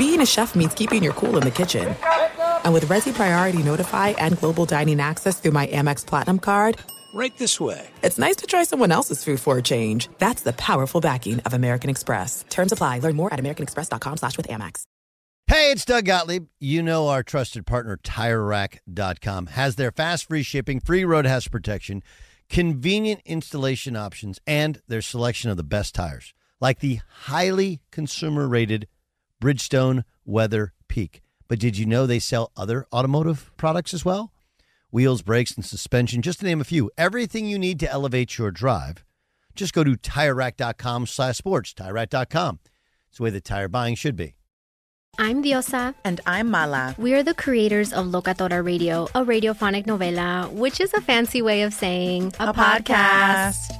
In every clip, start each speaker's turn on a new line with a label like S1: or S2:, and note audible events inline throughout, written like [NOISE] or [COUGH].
S1: being a chef means keeping your cool in the kitchen. And with Resy Priority Notify and Global Dining Access through my Amex Platinum card,
S2: Right this way.
S1: it's nice to try someone else's food for a change. That's the powerful backing of American Express. Terms apply. Learn more at americanexpress.com slash with Amex.
S3: Hey, it's Doug Gottlieb. You know our trusted partner, TireRack.com, has their fast free shipping, free road hazard protection, convenient installation options, and their selection of the best tires, like the highly consumer rated Bridgestone Weather Peak. But did you know they sell other automotive products as well? Wheels, brakes, and suspension, just to name a few. Everything you need to elevate your drive. Just go to TireRack.com slash sports, TireRack.com. It's the way that tire buying should be.
S4: I'm Diosa.
S5: And I'm Mala.
S4: We are the creators of Locatora Radio, a radiophonic novela, which is a fancy way of saying
S5: A podcast.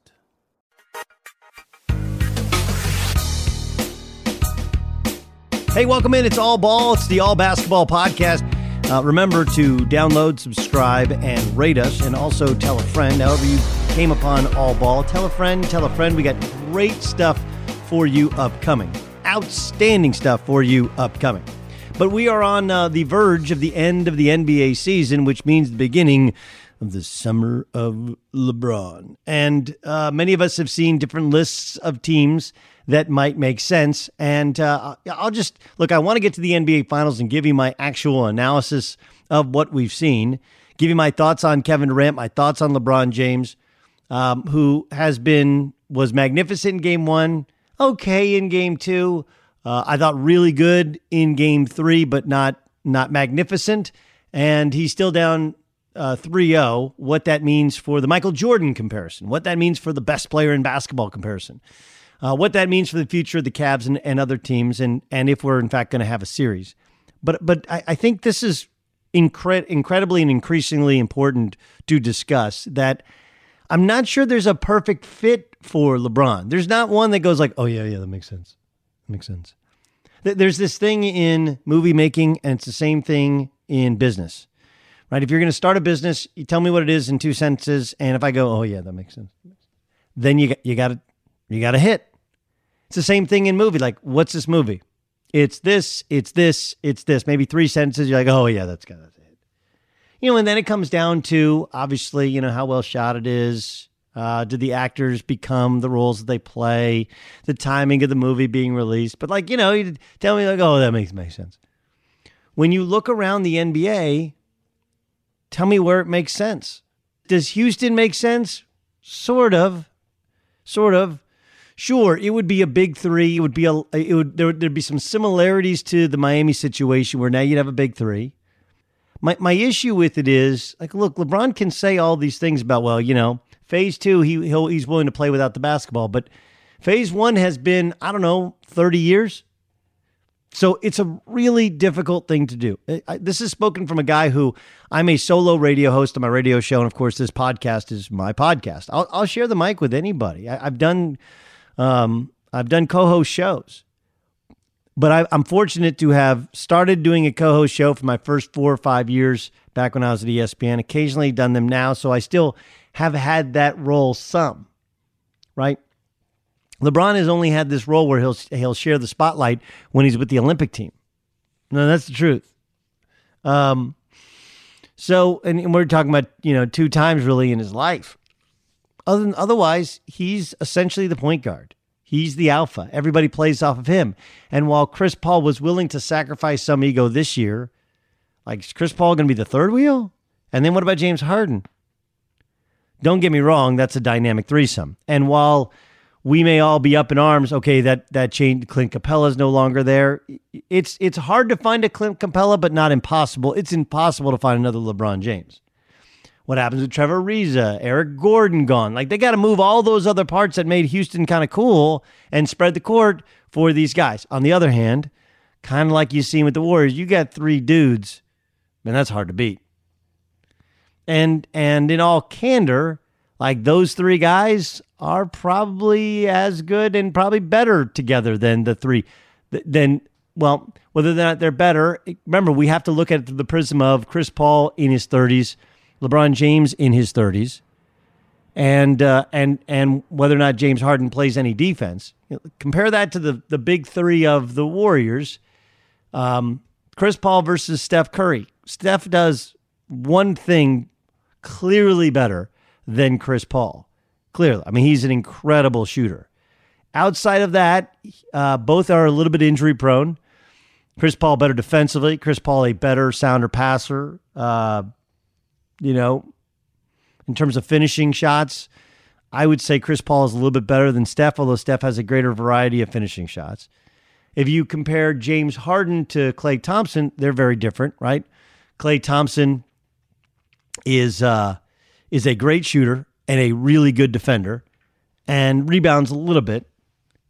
S3: Hey, welcome in. It's All Ball. It's the All Basketball Podcast. Uh, remember to download, subscribe, and rate us, and also tell a friend. However, you came upon All Ball, tell a friend, tell a friend. We got great stuff for you upcoming. Outstanding stuff for you upcoming. But we are on uh, the verge of the end of the NBA season, which means the beginning of the summer of LeBron. And uh, many of us have seen different lists of teams that might make sense. And uh, I'll just look, I want to get to the NBA Finals and give you my actual analysis of what we've seen, give you my thoughts on Kevin Durant, my thoughts on LeBron James, um, who has been, was magnificent in game one, okay in game two. Uh, I thought really good in game three, but not not magnificent. And he's still down uh, 3-0. What that means for the Michael Jordan comparison, what that means for the best player in basketball comparison, uh, what that means for the future of the Cavs and, and other teams, and and if we're in fact going to have a series. But but I, I think this is incre- incredibly and increasingly important to discuss that. I'm not sure there's a perfect fit for LeBron. There's not one that goes like, oh yeah, yeah, that makes sense. That makes sense. Th- There's this thing in movie making, and it's the same thing in business, right? If you're going to start a business, you tell me what it is in two sentences, and if I go, oh yeah, that makes sense, then you you got to you got to hit. It's the same thing in movie. Like, what's this movie? It's this, it's this, it's this. Maybe three sentences. You're like, oh yeah, that's got that's it. You know, and then it comes down to obviously, you know, how well shot it is. Uh, did the actors become the roles that they play? The timing of the movie being released. But like, you know, you tell me like, oh, that makes makes sense. When you look around the NBA, tell me where it makes sense. Does Houston make sense? Sort of, sort of. Sure, it would be a big three. It would be a. It would there. There'd be some similarities to the Miami situation where now you'd have a big three. My my issue with it is like, look, LeBron can say all these things about well, you know, phase two, he he's willing to play without the basketball, but phase one has been I don't know thirty years. So it's a really difficult thing to do. I, this is spoken from a guy who I'm a solo radio host on my radio show, and of course, this podcast is my podcast. I'll, I'll share the mic with anybody. I, have done, um, I've done co-host shows, but I, I'm fortunate to have started doing a co-host show for my first four or five years back when I was at ESPN. Occasionally done them now, so I still have had that role some, right? LeBron has only had this role where he'll he'll share the spotlight when he's with the Olympic team. No, that's the truth. Um, so, and, and we're talking about you know two times really in his life. Other than otherwise, he's essentially the point guard. He's the alpha. Everybody plays off of him. And while Chris Paul was willing to sacrifice some ego this year, like is Chris Paul going to be the third wheel? And then what about James Harden? Don't get me wrong, that's a dynamic threesome. And while we may all be up in arms. Okay, that that change. Clint Capela is no longer there. It's it's hard to find a Clint Capela, but not impossible. It's impossible to find another LeBron James. What happens with Trevor Ariza, Eric Gordon gone? Like they got to move all those other parts that made Houston kind of cool and spread the court for these guys. On the other hand, kind of like you've seen with the Warriors, you got three dudes, man, that's hard to beat. And and in all candor, like those three guys are probably as good and probably better together than the three. Then, well, whether or not they're better, remember, we have to look at it through the prism of Chris Paul in his 30s, LeBron James in his 30s, and uh, and and whether or not James Harden plays any defense. compare that to the the big three of the Warriors. Um, Chris Paul versus Steph Curry. Steph does one thing clearly better than Chris Paul. Clearly, I mean, he's an incredible shooter. Outside of that, uh, both are a little bit injury prone. Chris Paul better defensively. Chris Paul a better sounder passer. Uh, you know, in terms of finishing shots, I would say Chris Paul is a little bit better than Steph, although Steph has a greater variety of finishing shots. If you compare James Harden to Klay Thompson, they're very different, right? Klay Thompson is uh, is a great shooter and a really good defender and rebounds a little bit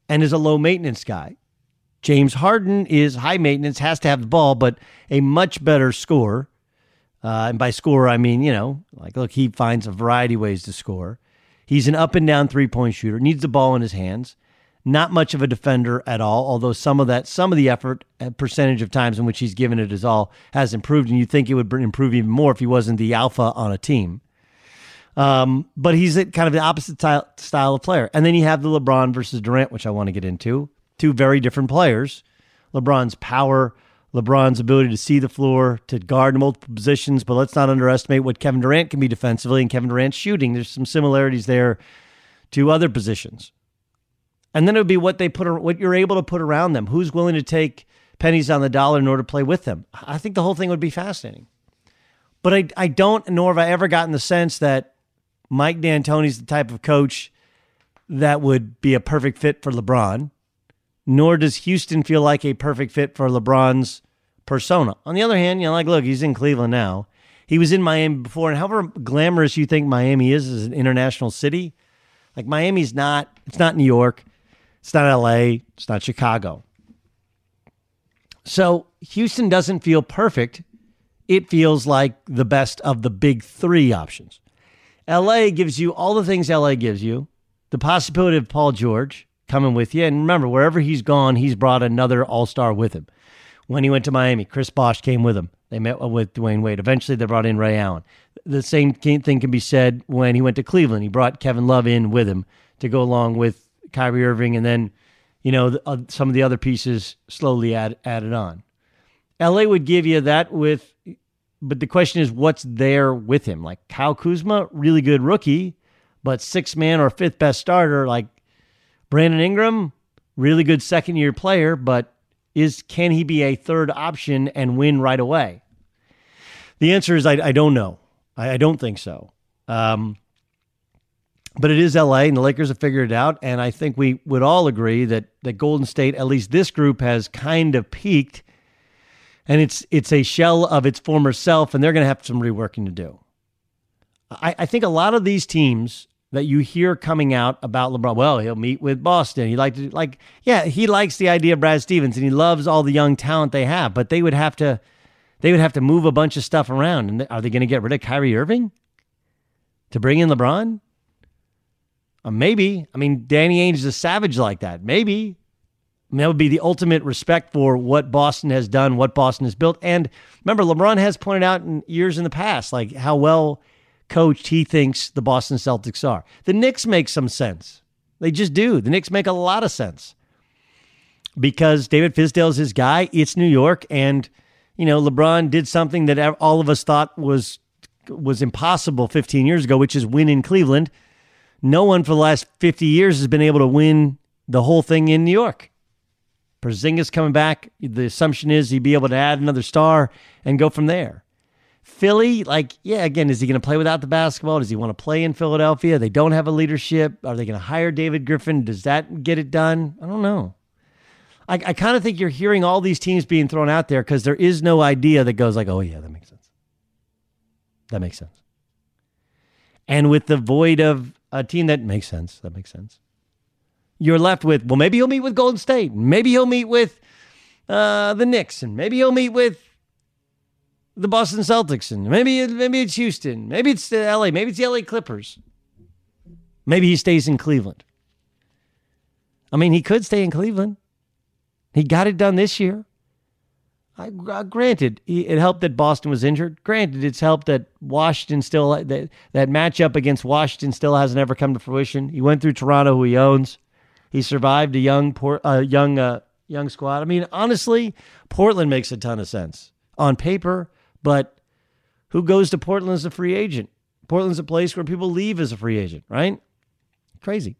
S3: and is a low maintenance guy. James Harden is high maintenance, has to have the ball, but a much better scorer. Uh, and by scorer, I mean, you know, like, look, he finds a variety of ways to score. He's an up and down three point shooter, needs the ball in his hands. Not much of a defender at all, although some of that, some of the effort, percentage of times in which he's given it his all has improved. And you'd think it would improve even more if he wasn't the alpha on a team. Um, but he's kind of the opposite style of player. And then you have the LeBron versus Durant, which I want to get into. Two very different players. LeBron's power, LeBron's ability to see the floor, to guard multiple positions. But let's not underestimate what Kevin Durant can be defensively and Kevin Durant's shooting. There's some similarities there to other positions. And then it would be what they put, what you're able to put around them. Who's willing to take pennies on the dollar in order to play with them? I think the whole thing would be fascinating. But I, I don't, nor have I ever gotten the sense that Mike D'Antoni's the type of coach that would be a perfect fit for LeBron, nor does Houston feel like a perfect fit for LeBron's persona. On the other hand, you know, like, look, he's in Cleveland now. He was in Miami before, and however glamorous you think Miami is as an international city, like Miami's not, it's not New York, it's not LA, it's not Chicago. So Houston doesn't feel perfect. It feels like the best of the big three options. LA gives you all the things LA gives you the possibility of Paul George coming with you. And remember, wherever he's gone, he's brought another all star with him. When he went to Miami, Chris Bosh came with him. They met with Dwyane Wade. Eventually, they brought in Ray Allen. The same thing can be said when he went to Cleveland. He brought Kevin Love in with him to go along with Kyrie Irving, and then, you know, uh, some of the other pieces slowly add, added on. LA would give you that with but the question is, what's there with him? Like Kyle Kuzma, really good rookie, but sixth man or fifth best starter. Like Brandon Ingram, really good second year player, but is can he be a third option and win right away? The answer is I, I don't know. I, I, don't think so. Um, but it is LA, and the Lakers have figured it out. And I think we would all agree that that Golden State, at least this group, has kind of peaked, and it's it's a shell of its former self, and they're going to have some reworking to do. I, I think a lot of these teams that you hear coming out about LeBron. Well, he'll meet with Boston. He like to like yeah, he likes the idea of Brad Stevens and he loves all the young talent they have, but they would have to they would have to move a bunch of stuff around. And are they going to get rid of Kyrie Irving to bring in LeBron? Uh, maybe. I mean, Danny Ainge is a savage like that. Maybe. I mean, that would be the ultimate respect for what Boston has done, what Boston has built. And remember, LeBron has pointed out in years in the past, like how well coached he thinks the Boston Celtics are. The Knicks make some sense. They just do. The Knicks make a lot of sense because David Fizdale is his guy. It's New York, and you know LeBron did something that all of us thought was was impossible 15 years ago, which is win in Cleveland. No one for the last 50 years has been able to win the whole thing in New York. Porzingis coming back. The assumption is he'd be able to add another star and go from there. Philly, like, yeah, again, is he going to play without the basketball? Does he want to play in Philadelphia? They don't have a leadership. Are they going to hire David Griffin? Does that get it done? I don't know. I, I kind of think you're hearing all these teams being thrown out there because there is no idea that goes like, oh, yeah, that makes sense. That makes sense. And with the void of a team that makes sense, that makes sense. You're left with, well, maybe he'll meet with Golden State. Maybe he'll meet with uh, the Knicks. And maybe he'll meet with the Boston Celtics, and maybe maybe it's Houston, maybe it's the LA, maybe it's the LA Clippers. Maybe he stays in Cleveland. I mean, he could stay in Cleveland. He got it done this year. I, uh, granted, it helped that Boston was injured. Granted, it's helped that Washington still that that matchup against Washington still hasn't ever come to fruition. He went through Toronto, who he owns. He survived a young poor, uh, young uh, young squad. I mean, honestly, Portland makes a ton of sense on paper. But who goes to Portland as a free agent? Portland's a place where people leave as a free agent, right? Crazy.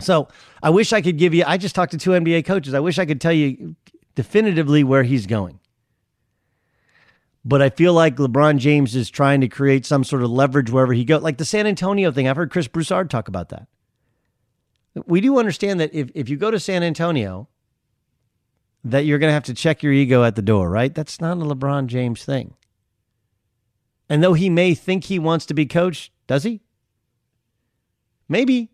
S3: So I wish I could give you, I just talked to two NBA coaches. I wish I could tell you definitively where he's going. But I feel like LeBron James is trying to create some sort of leverage wherever he goes. Like the San Antonio thing, I've heard Chris Broussard talk about that. We do understand that if, if you go to San Antonio that you're going to have to check your ego at the door, right? That's not a LeBron James thing. And though he may think he wants to be coached, does he? Maybe.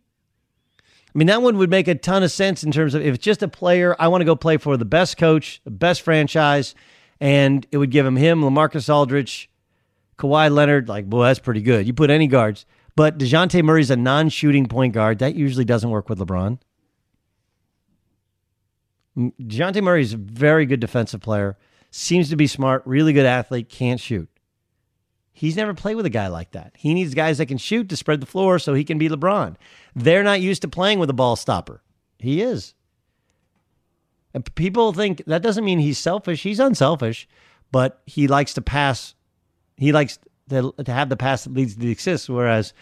S3: I mean, that one would make a ton of sense in terms of if it's just a player, I want to go play for the best coach, the best franchise, and it would give him him, Lamarcus Aldridge, Kawhi Leonard. Like, boy, that's pretty good. You put any guards. But DeJounte Murray's a non shooting point guard. That usually doesn't work with LeBron. DeJounte Murray is a very good defensive player, seems to be smart, really good athlete, can't shoot. He's never played with a guy like that. He needs guys that can shoot to spread the floor so he can be LeBron. They're not used to playing with a ball stopper. He is. And people think that doesn't mean he's selfish. He's unselfish, but he likes to pass. He likes to, to have the pass that leads to the assist. Whereas,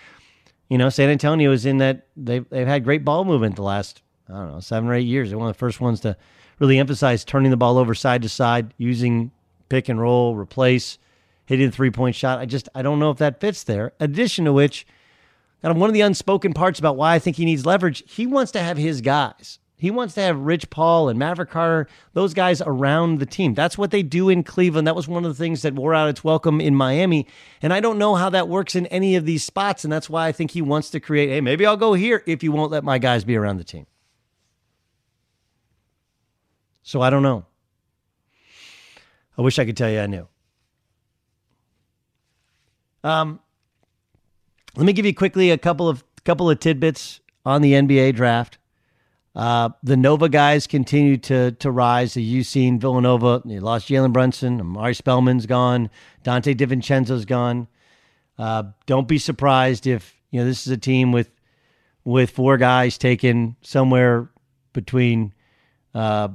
S3: you know, San Antonio is in that they've, they've had great ball movement the last I don't know, seven or eight years. They're one of the first ones to really emphasize turning the ball over side to side, using pick and roll, replace, hitting three point shot. I just I don't know if that fits there. Addition to which, kind of one of the unspoken parts about why I think he needs leverage, he wants to have his guys. He wants to have Rich Paul and Maverick Carter, those guys around the team. That's what they do in Cleveland. That was one of the things that wore out its welcome in Miami. And I don't know how that works in any of these spots. And that's why I think he wants to create, hey, maybe I'll go here if you won't let my guys be around the team. So I don't know. I wish I could tell you I knew. Um, let me give you quickly a couple of couple of tidbits on the NBA draft. Uh, the Nova guys continue to to rise. You've seen Villanova. You lost Jalen Brunson. Omari Spellman's gone. Donte DiVincenzo's gone. Uh, don't be surprised if you know this is a team with with four guys taken somewhere between uh,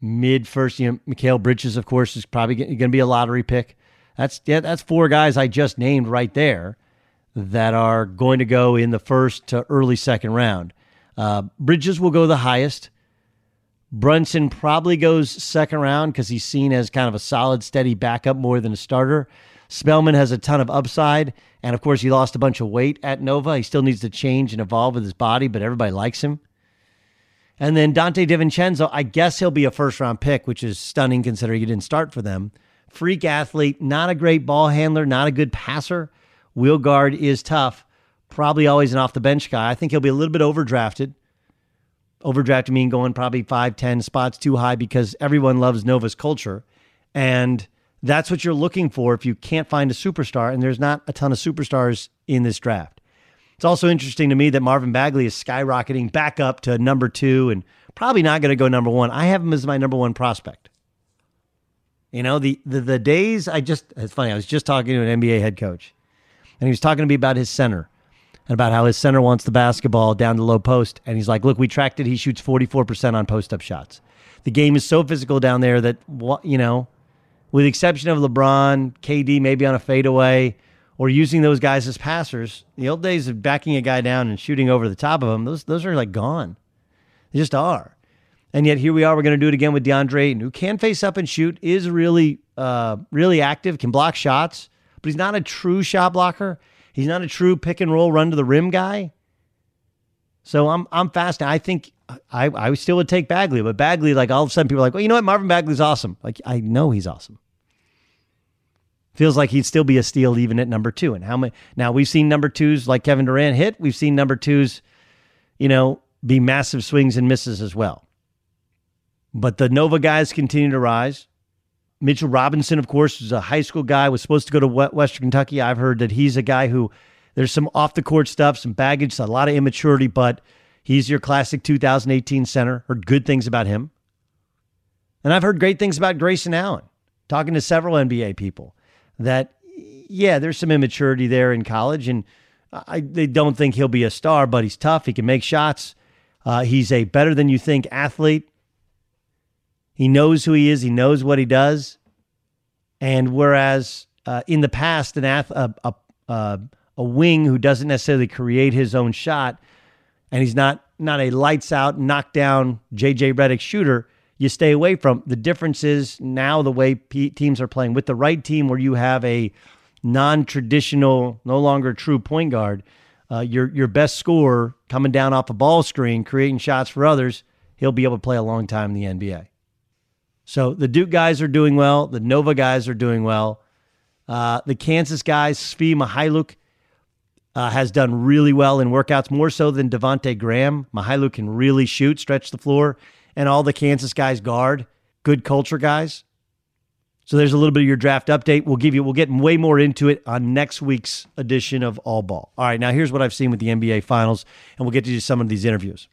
S3: mid first. You know, Mikal Bridges, of course, is probably going to be a lottery pick. That's yeah, that's four guys I just named right there that are going to go in the first to early second round. Uh, Bridges will go the highest. Brunson probably goes second round because he's seen as kind of a solid, steady backup more than a starter. Spellman has a ton of upside. And of course, he lost a bunch of weight at Nova. He still needs to change and evolve with his body, but everybody likes him. And then Donte DiVincenzo, I guess he'll be a first round pick, which is stunning considering he didn't start for them. Freak athlete, not a great ball handler, not a good passer. Wheel guard is tough. Probably always an off the bench guy. I think he'll be a little bit overdrafted. Overdrafted mean going probably five, ten spots too high because everyone loves Nova's culture. And that's what you're looking for if you can't find a superstar. And there's not a ton of superstars in this draft. It's also interesting to me that Marvin Bagley is skyrocketing back up to number two and probably not going to go number one. I have him as my number one prospect. You know, the, the, the days I just, it's funny, I was just talking to an NBA head coach and he was talking to me about his center and about how his center wants the basketball down the low post. And he's like, look, we tracked it. He shoots 44% on post up shots. The game is so physical down there that, you know, with the exception of LeBron, KD, maybe on a fadeaway, or using those guys as passers, the old days of backing a guy down and shooting over the top of him, those, those are like gone. They just are. And yet here we are. We're going to do it again with DeAndre, who can face up and shoot, is really, uh, really active, can block shots, but he's not a true shot blocker. He's not a true pick and roll, run to the rim guy. So I'm I'm fast. I think I I still would take Bagley, but Bagley, like all of a sudden, people are like, well, you know what, Marvin Bagley's awesome. Like I know he's awesome. Feels like he'd still be a steal even at number two. And how many? Now we've seen number twos like Kevin Durant hit. We've seen number twos, you know, be massive swings and misses as well. But the Nova guys continue to rise. Mitchell Robinson, of course, is a high school guy, was supposed to go to Western Kentucky. I've heard that he's a guy who there's some off the court stuff, some baggage, a lot of immaturity, but he's your classic 2018 center. Heard good things about him. And I've heard great things about Grayson Allen, talking to several NBA people that, yeah, there's some immaturity there in college. And I, they don't think he'll be a star, but he's tough. He can make shots. Uh, he's a better than you think athlete. He knows who he is. He knows what he does. And whereas uh, in the past, an ath- a, a, a, a wing who doesn't necessarily create his own shot, and he's not not a lights out, knockdown JJ Redick shooter, you stay away from. The difference is now the way P- teams are playing with the right team, where you have a non-traditional, no longer true point guard. Uh, your your best scorer coming down off a ball screen, creating shots for others. He'll be able to play a long time in the NBA. So the Duke guys are doing well. The Nova guys are doing well. Uh, the Kansas guys, Svi Mykhailiuk, uh, has done really well in workouts, more so than Devonte Graham. Mykhailiuk can really shoot, stretch the floor, and all the Kansas guys guard. Good culture guys. So there's a little bit of your draft update. We'll give you. We'll get way more into it on next week's edition of All Ball. All right, now here's what I've seen with the NBA Finals, and we'll get to some of these interviews.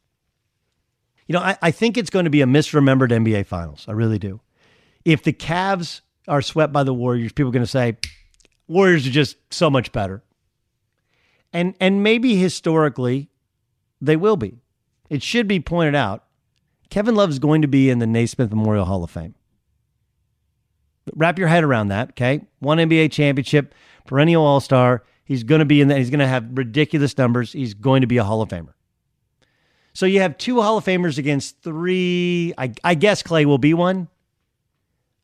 S3: You know, I, I think it's going to be a misremembered NBA Finals. I really do. If the Cavs are swept by the Warriors, people are going to say, Warriors are just so much better. And and maybe historically they will be. It should be pointed out Kevin Love is going to be in the Naismith Memorial Hall of Fame. Wrap your head around that, okay? One NBA championship, perennial All Star. He's going to be in that. He's going to have ridiculous numbers. He's going to be a Hall of Famer. So you have two Hall of Famers against three. I, I guess Klay will be one.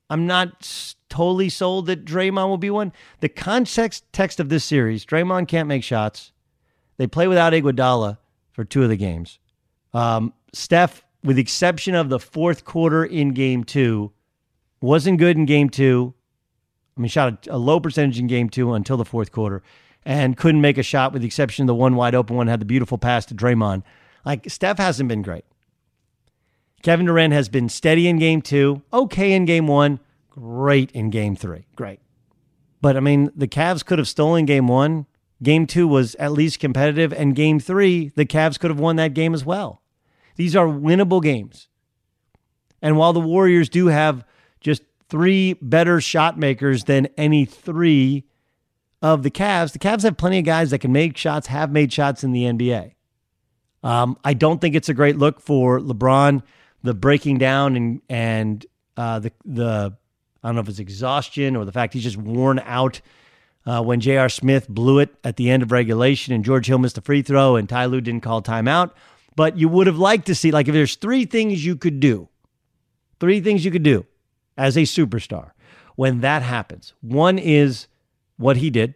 S3: I'm not totally sold that Draymond will be one. The context text of this series: Draymond can't make shots. They play without Iguodala for two of the games. Um, Steph, with the exception of the fourth quarter in Game Two, wasn't good in Game Two. I mean, shot a, a low percentage in Game Two until the fourth quarter, and couldn't make a shot with the exception of the one wide open one. Had the beautiful pass to Draymond. Like Steph hasn't been great. Kevin Durant has been steady in game two, okay in game one, great in game three. Great. But I mean, the Cavs could have stolen game one. Game two was at least competitive. And game three, the Cavs could have won that game as well. These are winnable games. And while the Warriors do have just three better shot makers than any three of the Cavs, the Cavs have plenty of guys that can make shots, have made shots in the NBA. Um, I don't think it's a great look for LeBron. The breaking down and and uh, the the I don't know if it's exhaustion or the fact he's just worn out. Uh, when J.R. Smith blew it at the end of regulation and George Hill missed a free throw and Ty Lue didn't call timeout. But you would have liked to see, like, if there's three things you could do, three things you could do as a superstar when that happens. One is what he did.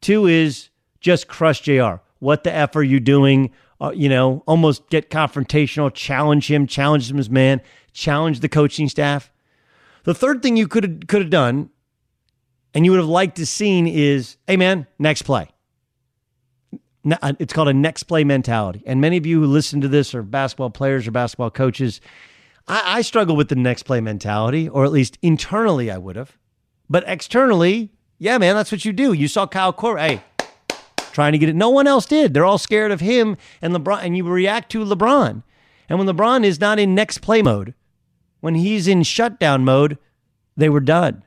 S3: Two is just crush JR. What the F are you doing? Uh, you know, almost get confrontational, challenge him, challenge him as man, challenge the coaching staff. The third thing you could have could have done, and you would have liked to seen is, hey man, next play. Uh, it's called a next play mentality. And many of you who listen to this are basketball players or basketball coaches. I, I struggle with the next play mentality, or at least internally I would have. But externally, yeah, man, that's what you do. You saw Kyle Korver, hey, trying to get it. No one else did. They're all scared of him and LeBron, and you react to LeBron. And when LeBron is not in next play mode, when he's in shutdown mode, they were done.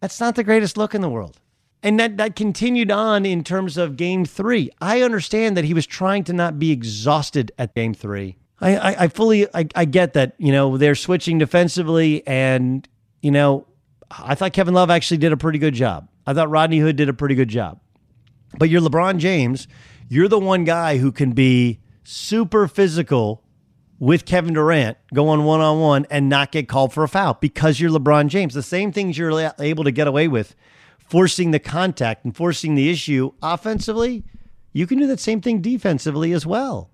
S3: That's not the greatest look in the world. And that, that continued on in terms of game three. I understand that he was trying to not be exhausted at game three. I, I, I fully I, I get that, you know, they're switching defensively and, you know, I thought Kevin Love actually did a pretty good job. I thought Rodney Hood did a pretty good job. But you're LeBron James. You're the one guy who can be super physical with Kevin Durant going one on one and not get called for a foul because you're LeBron James. The same things you're able to get away with, forcing the contact and forcing the issue offensively, you can do that same thing defensively as well.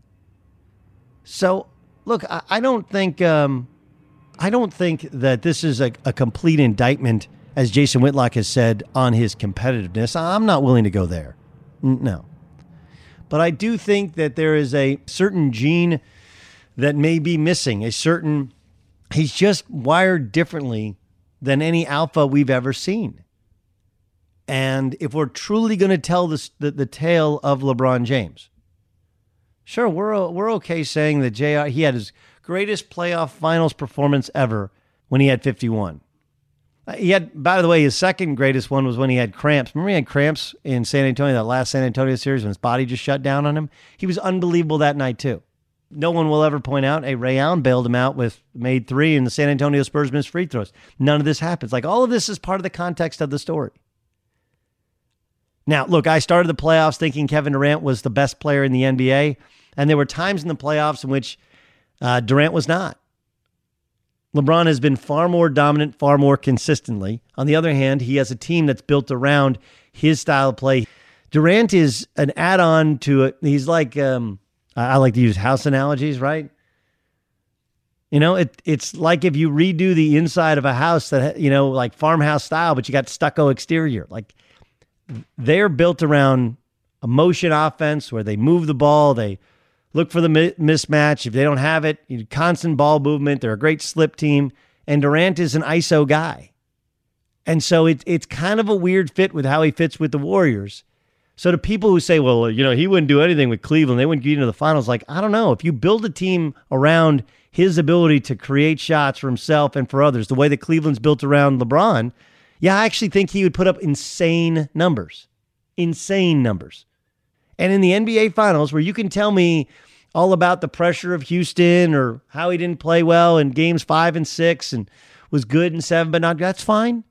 S3: So, look, I, I don't think um, I don't think that this is a, a complete indictment, as Jason Whitlock has said, on his competitiveness. I'm not willing to go there. No. But I do think that there is a certain gene that may be missing, a certain, he's just wired differently than any alpha we've ever seen. And if we're truly going to tell this, the, the tale of LeBron James, sure, we're, we're okay saying that JR, he had his greatest playoff finals performance ever when he had 51. Uh, he had, by the way, his second greatest one was when he had cramps. Remember, he had cramps in San Antonio, that last San Antonio series when his body just shut down on him? He was unbelievable that night, too. No one will ever point out, hey, Ray Allen bailed him out with made three and the San Antonio Spurs missed free throws. None of this happens. Like, all of this is part of the context of the story. Now, look, I started the playoffs thinking Kevin Durant was the best player in the NBA, and there were times in the playoffs in which uh, Durant was not. LeBron has been far more dominant, far more consistently. On the other hand, he has a team that's built around his style of play. Durant is an add-on to it. He's like um, I like to use house analogies, right? You know, it it's like if you redo the inside of a house that you know, like farmhouse style, but you got stucco exterior. Like they're built around a motion offense where they move the ball, they look for the mismatch. If they don't have it, constant ball movement. They're a great slip team. And Durant is an ISO guy. And so it, it's kind of a weird fit with how he fits with the Warriors. So to people who say, well, you know, he wouldn't do anything with Cleveland, they wouldn't get into the finals, like, I don't know. If you build a team around his ability to create shots for himself and for others, the way that Cleveland's built around LeBron, yeah, I actually think he would put up insane numbers. Insane numbers. And in the NBA finals, where you can tell me all about the pressure of Houston or how he didn't play well in games five and six and was good in seven, but not, that's fine.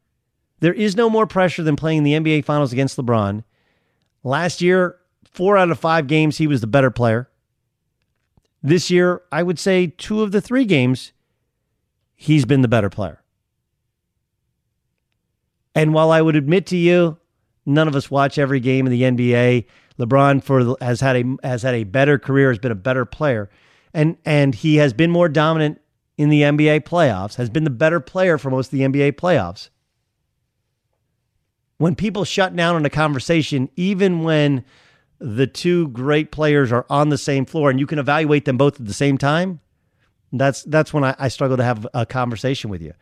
S3: There is no more pressure than playing the NBA finals against LeBron. Last year, four out of five games, he was the better player. This year, I would say two of the three games, he's been the better player. And while I would admit to you, none of us watch every game in the NBA. LeBron for has had a has had a better career, has been a better player, and and he has been more dominant in the NBA playoffs. Has been the better player for most of the NBA playoffs. When people shut down on a conversation, even when the two great players are on the same floor and you can evaluate them both at the same time, that's that's when I, I struggle to have a conversation with you.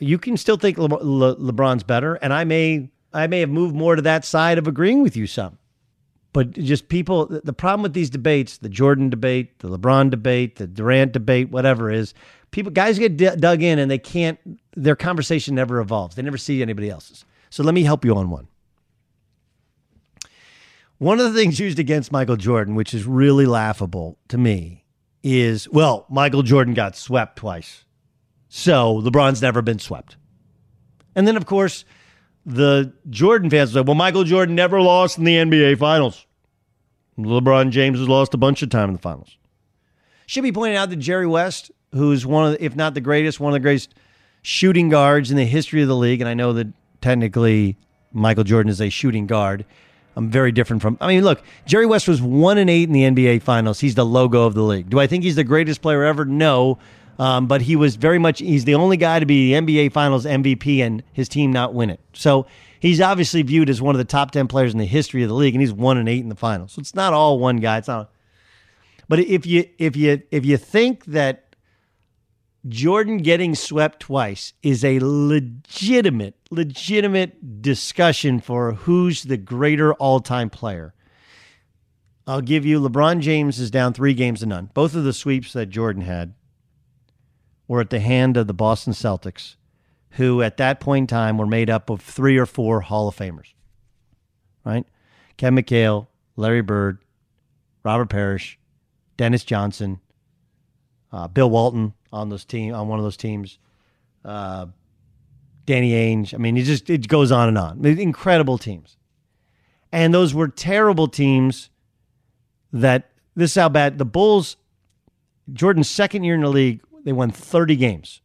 S3: You can still think Le- Le- LeBron's better, and I may I may have moved more to that side of agreeing with you some. But just people, the problem with these debates, the Jordan debate, the LeBron debate, the Durant debate, whatever is, people, guys get d- dug in and they can't, their conversation never evolves. They never see anybody else's. So let me help you on one. One of the things used against Michael Jordan, which is really laughable to me, is well, Michael Jordan got swept twice. So LeBron's never been swept. And then, of course, the Jordan fans say, well, Michael Jordan never lost in the NBA Finals. LeBron James has lost a bunch of time in the finals. Should be pointed out that Jerry West, who's one of, the, if not the greatest, one of the greatest shooting guards in the history of the league, and I know that technically Michael Jordan is a shooting guard. I'm very different from. I mean, look, Jerry West was one and eight in the NBA Finals. He's the logo of the league. Do I think he's the greatest player ever? No, um, but he was very much. He's the only guy to be the NBA Finals MVP and his team not win it. So he's obviously viewed as one of the top ten players in the history of the league, and he's one and eight in the finals. So it's not all one guy. It's not. But if you if you if you think that Jordan getting swept twice is a legitimate, legitimate discussion for who's the greater all time player. I'll give you LeBron James is down three games to none. Both of the sweeps that Jordan had were at the hand of the Boston Celtics, who at that point in time were made up of three or four Hall of Famers, right? Ken McHale, Larry Bird, Robert Parish, Dennis Johnson, uh, Bill Walton, on those team on one of those teams. Uh, Danny Ainge. I mean, it just it goes on and on. Incredible teams, and those were terrible teams. That this is how bad the Bulls. Jordan's second year in the league, they won 30 games.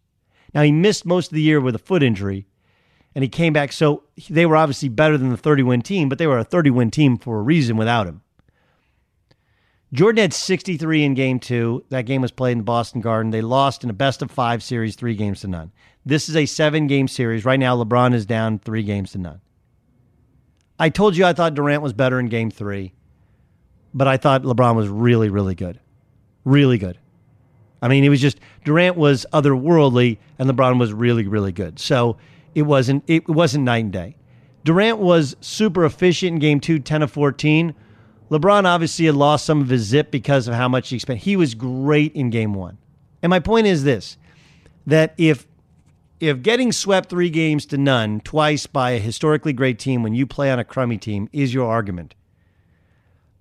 S3: Now he missed most of the year with a foot injury, and he came back. So they were obviously better than the 30 win team, but they were a 30 win team for a reason without him. Jordan had 63 in game two. That game was played in the Boston Garden. They lost in a best of five series, three games to none. This is a seven game series. Right now, LeBron is down three games to none. I told you I thought Durant was better in game three, but I thought LeBron was really, really good. Really good. I mean, it was just Durant was otherworldly and LeBron was really, really good. So it wasn't it wasn't night and day. Durant was super efficient in game two, 10 of 14 LeBron obviously had lost some of his zip because of how much he spent. He was great in game one. And my point is this that if if getting swept three games to none twice by a historically great team when you play on a crummy team is your argument,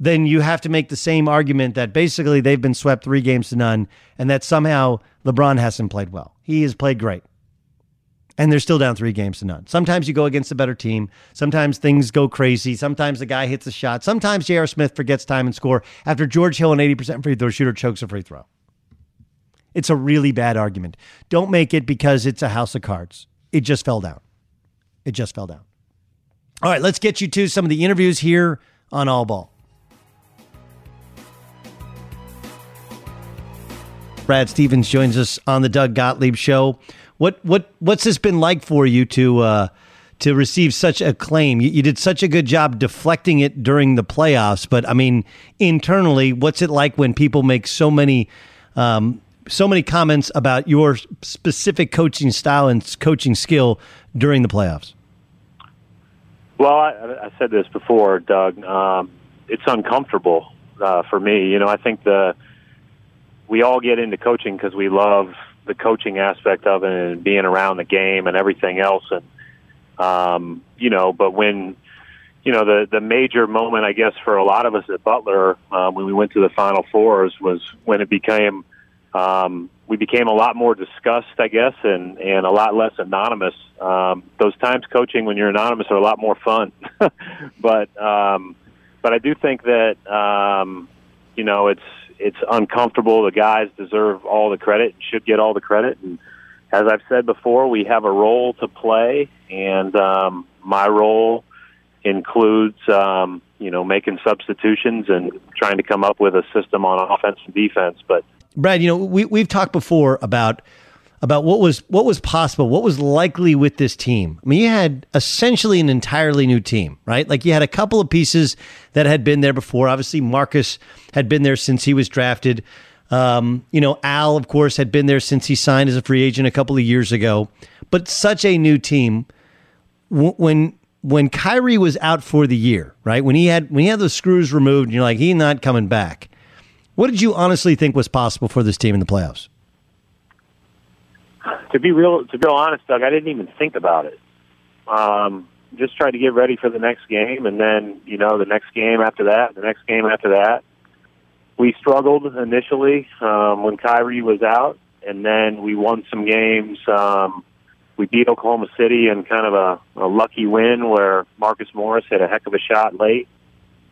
S3: then you have to make the same argument that basically they've been swept three games to none and that somehow LeBron hasn't played well. He has played great and they're still down three games to none. Sometimes you go against a better team. Sometimes things go crazy. Sometimes the guy hits a shot. Sometimes J.R. Smith forgets time and score after George Hill, an 80% free throw shooter, chokes a free throw. It's a really bad argument. Don't make it because it's a house of cards. It just fell down. It just fell down. All right, let's get you to some of the interviews here on All Ball. Brad Stevens joins us on the Doug Gottlieb Show. What what what's this been like for you to uh, to receive such acclaim? You, you did such a good job deflecting it during the playoffs, but I mean, internally, what's it like when people make so many um, so many comments about your specific coaching style and coaching skill during the playoffs?
S2: Well, I, I said this before, Doug. Um, it's uncomfortable uh, for me. You know, I think the we all get into coaching because we love the coaching aspect of it and being around the game and everything else. And um, you know, but when you know the the major moment, I guess, for a lot of us at Butler um, when we went to the Final Fours was when it became um, we became a lot more discussed, I guess, and and a lot less anonymous. Um, those times coaching when you're anonymous are a lot more fun, [LAUGHS] but um, but I do think that um, you know it's it's uncomfortable. The guys deserve all the credit and should get all the credit. And as I've said before, we have a role to play, and um, my role includes um, you know making substitutions and trying to come up with a system on offense and defense. But
S3: Brad, you know we we've talked before about about what was what was possible, what was likely with this team. I mean, you had essentially an entirely new team, right? Like you had a couple of pieces that had been there before. Obviously, Marcus had been there since he was drafted. Um, you know, Al, of course, had been there since he signed as a free agent a couple of years ago. But such a new team. When when Kyrie was out for the year, right? When he had when he had those screws removed, and you're like, he's not coming back. What did you honestly think was possible for this team in the playoffs?
S2: To be real, to be honest, Doug, I didn't even think about it. Um, just tried to get ready for the next game, and then you know the next game after that, the next game after that. We struggled initially um, when Kyrie was out, and then we won some games. Um, we beat Oklahoma City in kind of a, a lucky win where Marcus Morris had a heck of a shot late.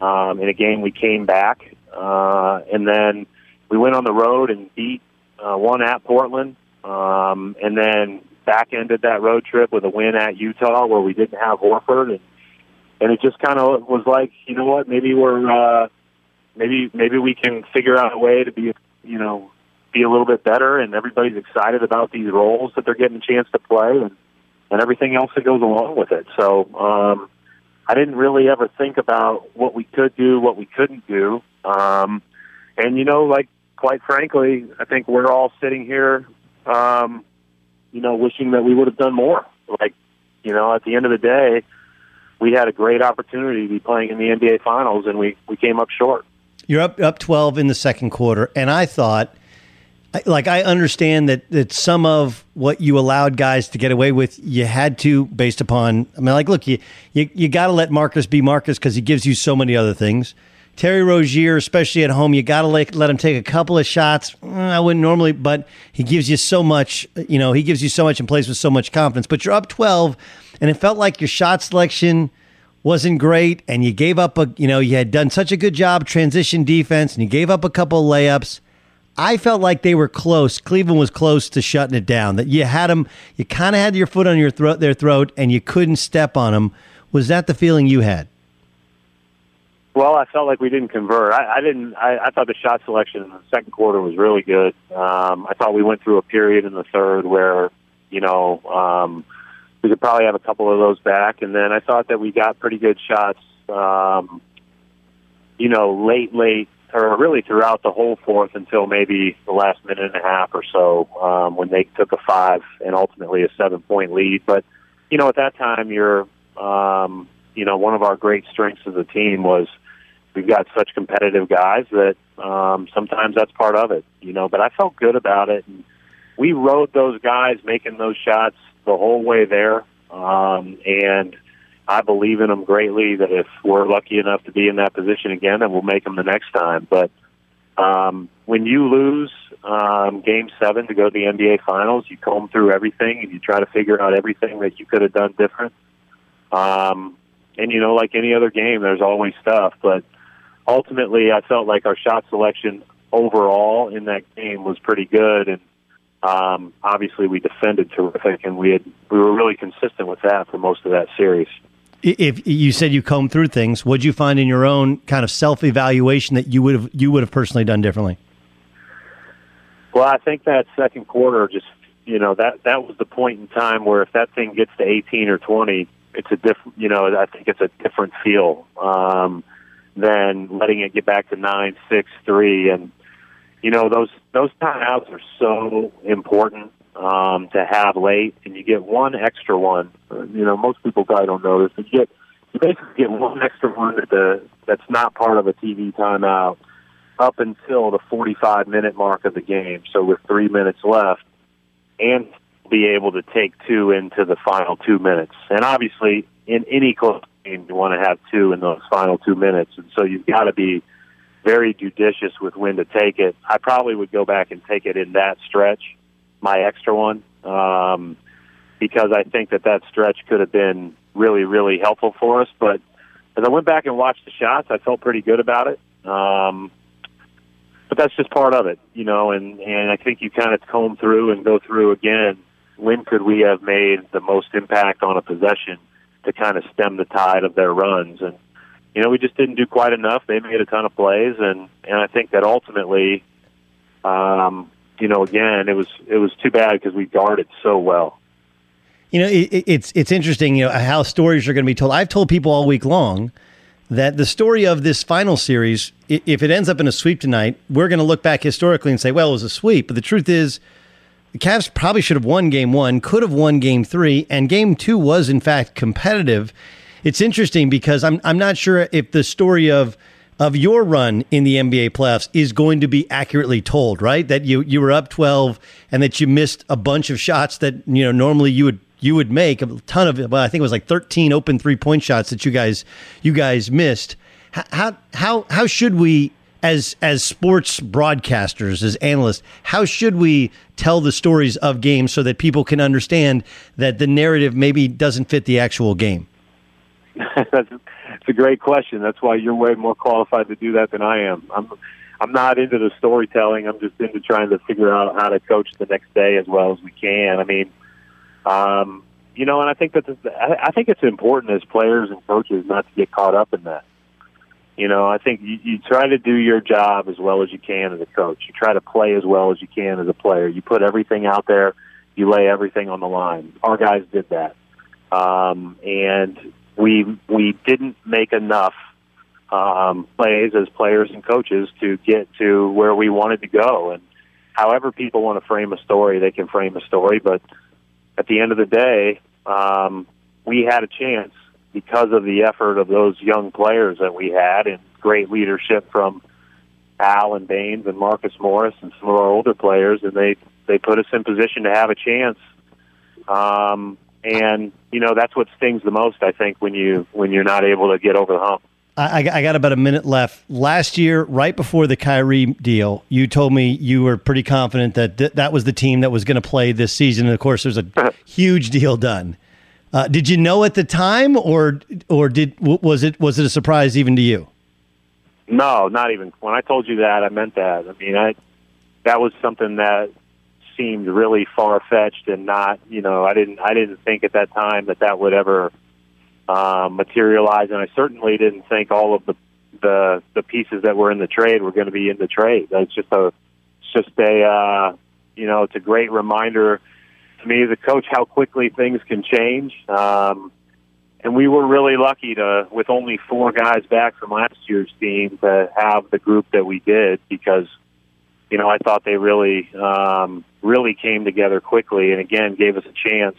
S2: Um, in a game, we came back, uh, and then we went on the road and beat uh, one at Portland, um, and then back ended that road trip with a win at Utah where we didn't have Horford. And and it just kind of was like, you know what, maybe we're uh, maybe maybe we can figure out a way to be you know be a little bit better, and everybody's excited about these roles that they're getting a chance to play, and and everything else that goes along with it. So um, I didn't really ever think about what we could do, what we couldn't do, um, and you know, like quite frankly, I think we're all sitting here, um, you know, wishing that we would have done more. Like, you know, at the end of the day, we had a great opportunity to be playing in the NBA Finals, and we we came up short.
S3: You're up up 12 in the second quarter, and I thought like I understand that that some of what you allowed guys to get away with, you had to based upon. I mean, like, look, you you, you got to let Marcus be Marcus because he gives you so many other things. Terry Rozier, especially at home, you got to let, let him take a couple of shots. Mm, I wouldn't normally, but he gives you so much. You know, he gives you so much and plays with so much confidence. But you're up twelve, and it felt like your shot selection wasn't great, and you gave up a. You know, you had done such a good job transition defense, and you gave up a couple of layups I felt like they were close. Cleveland was close to shutting it down. That you had them, you kind of had your foot on your throat, their throat, and you couldn't step on them. Was that the feeling you had?
S2: Well, I felt like we didn't convert. I, I didn't. I, I thought the shot selection in the second quarter was really good. Um, I thought we went through a period in the third where, you know, um, we could probably have a couple of those back, and then I thought that we got pretty good shots. Um, you know, late, late or really throughout the whole fourth until maybe the last minute and a half or so um, when they took a five and ultimately a seven point lead. But you know, at that time, you're um, you know one of our great strengths as a team was we've got such competitive guys that um, sometimes that's part of it. You know, but I felt good about it, and we rode those guys making those shots the whole way there, um, and I believe in them greatly. That if we're lucky enough to be in that position again, then we'll make them the next time. But um, when you lose um, Game Seven to go to the NBA Finals, you comb through everything and you try to figure out everything that you could have done different. Um, and you know, like any other game, there's always stuff. But ultimately, I felt like our shot selection overall in that game was pretty good, and um, obviously we defended terrific, and we had we were really consistent with that for most of that series
S3: if you said you combed through things, what'd you find in your own kind of self evaluation that you would have you would have personally done differently?
S2: Well, I think that second quarter just you know that that was the point in time where if that thing gets to eighteen or twenty, it's a different you know I think it's a different feel um, than letting it get back to nine six three and you know those those timeouts are so important um, to have late, and you get one extra one. You know, most people probably don't know this, but you get you basically get one extra one that the that's not part of a TV timeout up until the 45 minute mark of the game. So with three minutes left, and be able to take two into the final two minutes. And obviously, in any close game, you want to have two in those final two minutes, and so you've got to be very judicious with when to take it. I probably would go back and take it in that stretch my extra one um, because I think that that stretch could have been really, really helpful for us. But as I went back and watched the shots, I felt pretty good about it. Um, but that's just part of it, you know. And and I think you kind of comb through and go through again. When could we have made the most impact on a possession to kind of stem the tide of their runs? And you know, we just didn't do quite enough. They made a ton of plays, and and I think that ultimately, um, you know, again, it was it was too bad because we guarded so well.
S3: You know, it, it's it's interesting, you know, how stories are going to be told. I've told people all week long that the story of this final series, if it ends up in a sweep tonight, we're going to look back historically and say, well, it was a sweep. But the truth is, the Cavs probably should have won game one, could have won game three, and game two was, in fact, competitive. It's interesting because I'm, I'm not sure if the story of of your run in the NBA playoffs is going to be accurately told, right? That you you were up 12 and that you missed a bunch of shots that, you know, normally you would you would make a ton of well, I think it was like 13 open three-point shots that you guys you guys missed. How how how should we as as sports broadcasters, as analysts, how should we tell the stories of games so that people can understand that the narrative maybe doesn't fit the actual game? [LAUGHS]
S2: that's, a great question. That's why you're way more qualified to do that than I am. I'm I'm not into the storytelling. I'm just into trying to figure out how to coach the next day as well as we can. I mean, um, you know, and I think that I think it's important as players and coaches not to get caught up in that. You know, I think you, you try to do your job as well as you can as a coach. You try to play as well as you can as a player. You put everything out there. You lay everything on the line. Our guys did that, um, and we we didn't make enough um, plays as players and coaches to get to where we wanted to go. And however people want to frame a story, they can frame a story. But at the end of the day, um, we had a chance because of the effort of those young players that we had and great leadership from Al and Baynes and Marcus Morris and some of our older players, and they they put us in position to have a chance. Um, and you know that's what stings the most, I think, when you when you're not able to get over the hump.
S3: I, I got about a minute left. Last year, right before the Kyrie deal, you told me you were pretty confident that th- that was the team that was going to play this season. And of course, there's a [LAUGHS] huge deal done. Uh, did you know at the time, or or did was it was it a surprise even to you?
S2: No, not even. When I told you that, I meant that. I mean, I that was something that seemed really far fetched and not. You know, I didn't I didn't think at that time that that would ever uh, materialize, and I certainly didn't think all of the the the pieces that were in the trade were going to be in the trade. That's just a it's just a uh, you know it's a great reminder to me as a coach how quickly things can change. Um, and we were really lucky to, with only four guys back from last year's team, to have the group that we did because, you know, I thought they really, um, really came together quickly, and again gave us a chance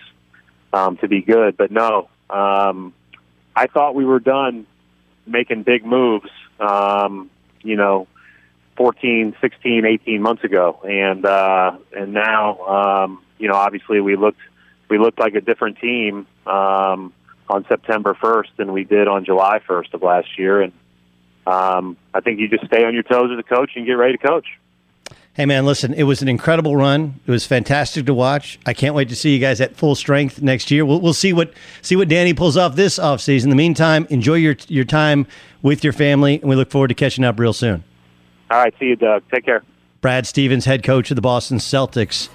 S2: um, to be good. But no, um, I thought we were done making big moves. Um, you know, 14, 16, 18 months ago, and uh, and now, um, you know, obviously we looked we looked like a different team. Um, on September 1st than we did on July 1st of last year. And um, I think you just stay on your toes as a coach and get ready to coach.
S3: Hey man, listen, it was an incredible run. It was fantastic to watch. I can't wait to see you guys at full strength next year. We'll, we'll see what see what Danny pulls off this offseason. In the meantime, enjoy your your time with your family, and we look forward to catching up real soon.
S2: All right, see you, Doug. Take care.
S3: Brad Stevens, head coach of the Boston Celtics.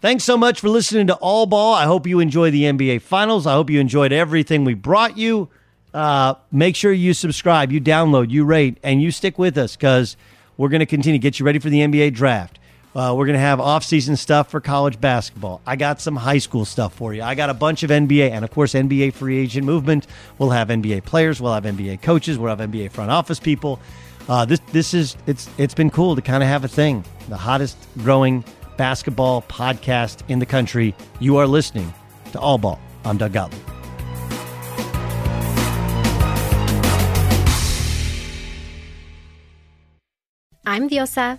S3: Thanks so much for listening to All Ball. I hope you enjoy the NBA Finals. I hope you enjoyed everything we brought you. Uh, make sure you subscribe, you download, you rate, and you stick with us because we're going to continue get you ready for the NBA draft. Uh, we're going to have off-season stuff for college basketball. I got some high school stuff for you. I got a bunch of NBA and, of course, NBA free agent movement. We'll have NBA players. We'll have NBA coaches. We'll have NBA front office people. Uh, this this is it's it's been cool to kind of have a thing. The hottest growing basketball podcast in the country. You are listening to All Ball. I'm Doug Gottlieb.
S4: I'm Diosa.